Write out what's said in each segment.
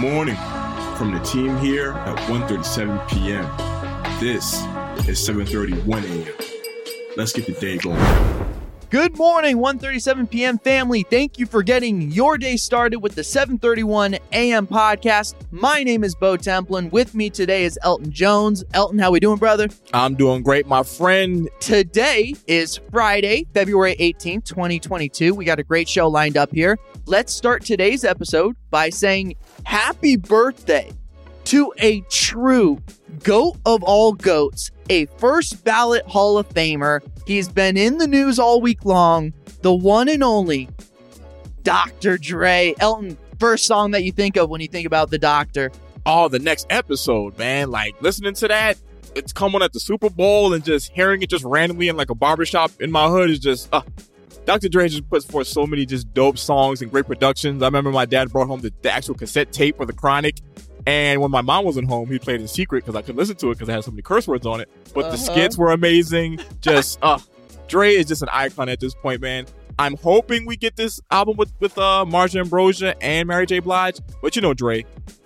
morning from the team here at 1.37 p.m. This is 7.31 a.m. Let's get the day going. Good morning, 1:37 p.m. family. Thank you for getting your day started with the 7:31 a.m. podcast. My name is Bo Templin. With me today is Elton Jones. Elton, how we doing, brother? I'm doing great, my friend. Today is Friday, February 18th, 2022. We got a great show lined up here. Let's start today's episode by saying happy birthday to a true goat of all goats, a first ballot Hall of Famer. He's been in the news all week long. The one and only Dr. Dre. Elton, first song that you think of when you think about the doctor. Oh, the next episode, man. Like listening to that, it's coming at the Super Bowl and just hearing it just randomly in like a barbershop in my hood is just uh Dr. Dre just puts forth so many just dope songs and great productions. I remember my dad brought home the, the actual cassette tape for the Chronic. And when my mom wasn't home, he played in secret because I couldn't listen to it because it had so many curse words on it. But Uh-huh. the skits were amazing. Just uh Dre is just an icon at this point, man. I'm hoping we get this album with with uh Marsha Ambrosius and Mary J. Blige. But you know Dre.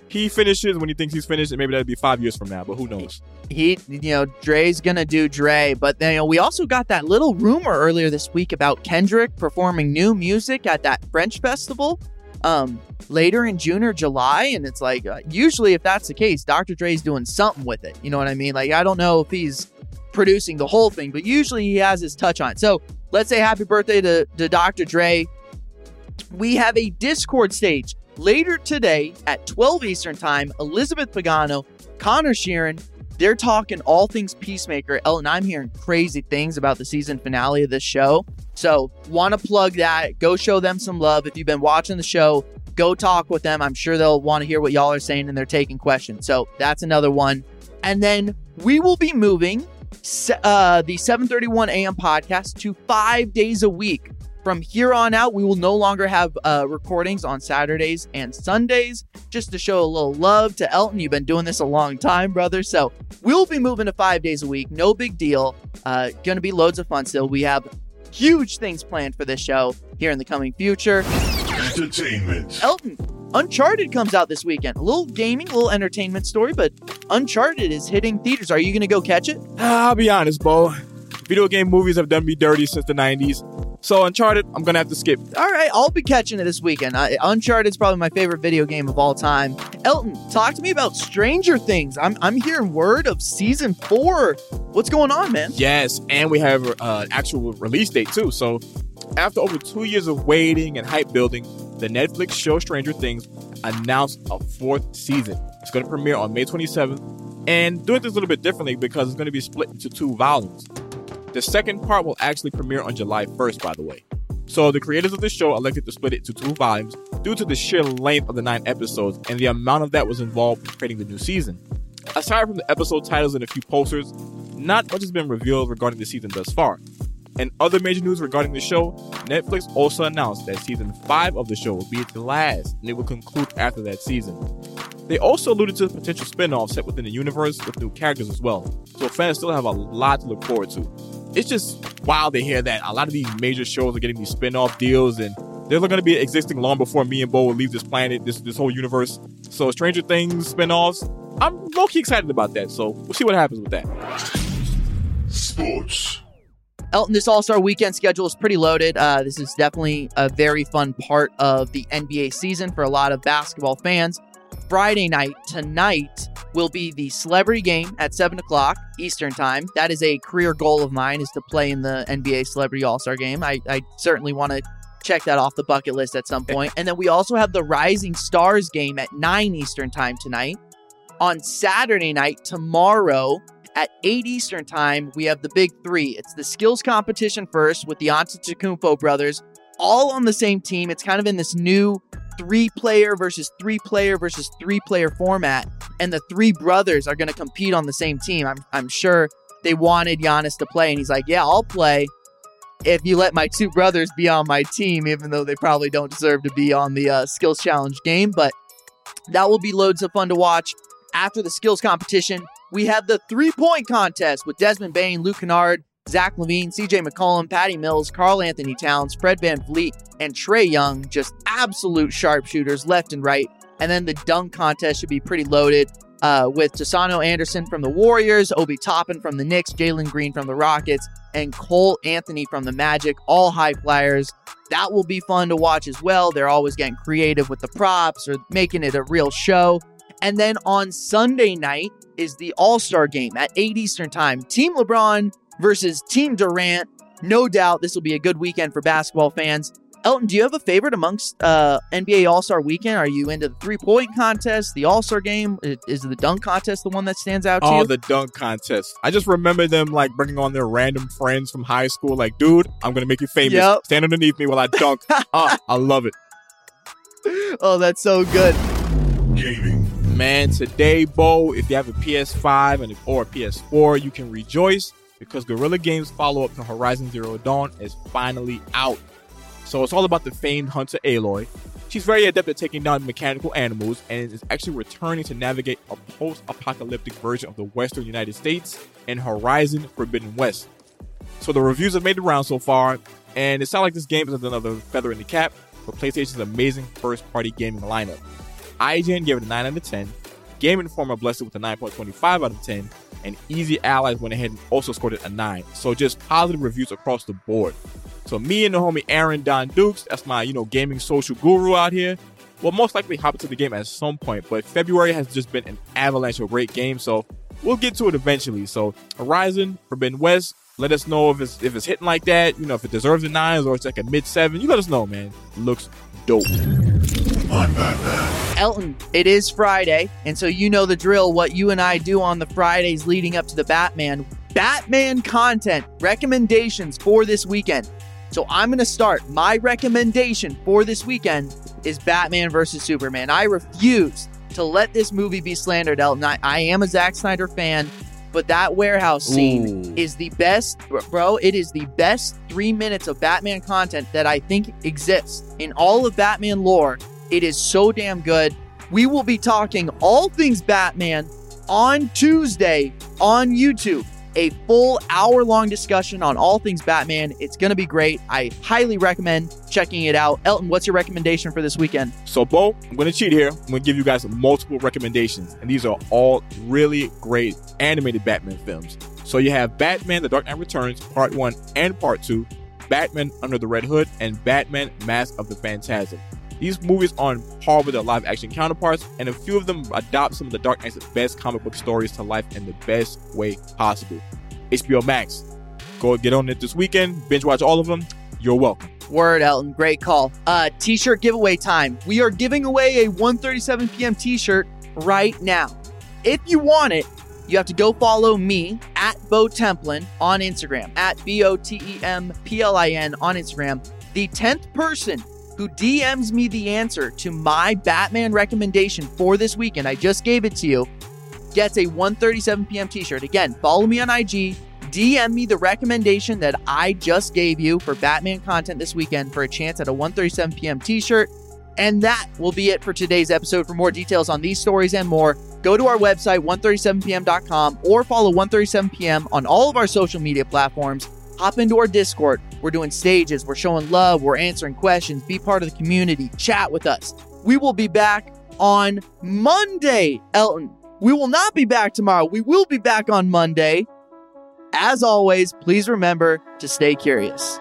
He finishes when he thinks he's finished, and maybe that'll be five years from now, but who knows? He, you know, Dre's gonna do Dre, but then you know, we also got that little rumor earlier this week about Kendrick performing new music at that French festival, um, later in June or July, and it's like uh, usually if that's the case, Dr. Dre's doing something with it. You know what I mean? Like I don't know if he's producing the whole thing, but usually he has his touch on it. So let's say happy birthday to, to Dr. Dre. We have a Discord stage later today at 12 Eastern Time. Elizabeth Pagano, Connor Sheeran, they're talking all things Peacemaker. Ellen, I'm hearing crazy things about the season finale of this show. So, want to plug that. Go show them some love. If you've been watching the show, go talk with them. I'm sure they'll want to hear what y'all are saying and they're taking questions. So, that's another one. And then we will be moving uh, the 7:31 a.m. podcast to five days a week. From here on out, we will no longer have uh, recordings on Saturdays and Sundays, just to show a little love to Elton. You've been doing this a long time, brother. So we'll be moving to five days a week. No big deal. Uh, gonna be loads of fun still. We have huge things planned for this show here in the coming future. Entertainment. Elton, Uncharted comes out this weekend. A little gaming, a little entertainment story, but Uncharted is hitting theaters. Are you gonna go catch it? I'll be honest, Bo. Video game movies have done me dirty since the 90s. So Uncharted, I'm gonna have to skip. All right, I'll be catching it this weekend. Uh, Uncharted is probably my favorite video game of all time. Elton, talk to me about Stranger Things. I'm I'm hearing word of season four. What's going on, man? Yes, and we have uh, an actual release date too. So after over two years of waiting and hype building, the Netflix show Stranger Things announced a fourth season. It's going to premiere on May 27th, and doing things a little bit differently because it's going to be split into two volumes. The second part will actually premiere on July 1st, by the way. So the creators of the show elected to split it into two volumes due to the sheer length of the nine episodes and the amount of that was involved in creating the new season. Aside from the episode titles and a few posters, not much has been revealed regarding the season thus far. And other major news regarding the show, Netflix also announced that season 5 of the show will be its last and it will conclude after that season. They also alluded to the potential spin-offs set within the universe with new characters as well, so fans still have a lot to look forward to. It's just wild to hear that a lot of these major shows are getting these spin-off deals and they're going to be existing long before me and Bo will leave this planet, this this whole universe. So Stranger Things spin-offs, I'm low-key excited about that, so we'll see what happens with that. Sports. Elton, this All Star weekend schedule is pretty loaded. Uh, this is definitely a very fun part of the NBA season for a lot of basketball fans. Friday night, tonight, will be the celebrity game at 7 o'clock Eastern Time. That is a career goal of mine, is to play in the NBA Celebrity All Star game. I, I certainly want to check that off the bucket list at some point. And then we also have the Rising Stars game at 9 Eastern Time tonight. On Saturday night, tomorrow, at 8 Eastern Time, we have the big three. It's the skills competition first with the Antetokounmpo brothers, all on the same team. It's kind of in this new three player versus three player versus three player format. And the three brothers are going to compete on the same team. I'm, I'm sure they wanted Giannis to play, and he's like, Yeah, I'll play if you let my two brothers be on my team, even though they probably don't deserve to be on the uh, skills challenge game. But that will be loads of fun to watch. After the skills competition, we have the three point contest with Desmond Bane, Luke Kennard, Zach LaVine, CJ McCollum, Patty Mills, Karl-Anthony Towns, Fred VanVleet, and Trae Young. Just absolute sharpshooters left and right. And then the dunk contest should be pretty loaded uh, with Toscano-Anderson from the Warriors, Obi Toppin from the Knicks, Jalen Green from the Rockets, and Cole Anthony from the Magic, all high flyers. That will be fun to watch as well. They're always getting creative with the props or making it a real show. And then on Sunday night is the All Star game at 8 Eastern Time. Team LeBron versus Team Durant. No doubt this will be a good weekend for basketball fans. Elton, do you have a favorite amongst uh, NBA All Star Weekend? Are you into the three point contest, the All Star game? Is the dunk contest the one that stands out to you? oh, you? the dunk contest. I just remember them like bringing on their random friends from high school. Like, dude, I'm gonna make you famous. Yep. Stand underneath me while I dunk. oh, I love it. oh, that's so good. Gaming. Man, today, Bo, if you have a PS5 and or a PS4, you can rejoice because Guerrilla Games follow up to Horizon Zero Dawn is finally out. So it's all about the famed hunter Aloy. She's very adept at taking down mechanical animals and is actually returning to navigate a post-apocalyptic version of the western United States in Horizon Forbidden West. So the reviews have made the round so far, and it sounds like this game is another feather in the cap for PlayStation's amazing first-party gaming lineup. IGN gave it a 9 out of 10, Game Informer blessed it with a 9.25 out of 10, and Easy Allies went ahead and also scored it a 9. So just positive reviews across the board. So me and the homie Aaron Don Dukes, that's my, you know, gaming social guru out here, will most likely hop into the game at some point. But February has just been an avalanche of great games, so we'll get to it eventually. So Horizon, Forbidden West, let us know if it's if it's hitting like that, you know, if it deserves a nine or it's like a mid seven. You let us know, man. looks dope. I'm Batman. Elton, it is Friday, and so you know the drill. What you and I do on the Fridays leading up to the Batman. Batman content recommendations for this weekend. So I'm going to start. My recommendation for this weekend is Batman versus Superman. I refuse to let this movie be slandered, Elton. I, I am a Zack Snyder fan, but that warehouse scene Ooh. is the best, bro. It is the best three minutes of Batman content that I think exists in all of Batman lore. It is so damn good. We will be talking all things Batman on Tuesday on YouTube. A full hour long discussion on all things Batman. It's going to be great. I highly recommend checking it out. Elton, what's your recommendation for this weekend? So, Bo, I'm going to cheat here. I'm going to give you guys multiple recommendations, and these are all really great animated Batman films. So, you have Batman The Dark Knight Returns, Part 1 and Part 2, Batman Under the Red Hood, and Batman Mask of the Phantasm. These movies are on par with their live action counterparts, and a few of them adopt some of the Dark Knight's best comic book stories to life in the best way possible. HBO Max. Go get on it this weekend, binge watch all of them. You're welcome. Word, Elton. Great call. Uh, t-shirt giveaway time. We are giving away a 1:37 p.m. t-shirt right now. If you want it, you have to go follow me at Bo Templin on Instagram, at B O T E M P L I N on Instagram. The 10th person who DMs me the answer to my Batman recommendation for this weekend, I just gave it to you, gets a 1:37 p.m. t-shirt. Again, follow me on IG, DM me the recommendation that I just gave you for Batman content this weekend for a chance at a 1:37 p.m. t-shirt. And that will be it for today's episode. For more details on these stories and more, go to our website 137pm.com or follow 137pm on all of our social media platforms. Hop into our Discord. We're doing stages, we're showing love, we're answering questions, be part of the community, chat with us. We will be back on Monday, Elton. We will not be back tomorrow. We will be back on Monday. As always, please remember to stay curious.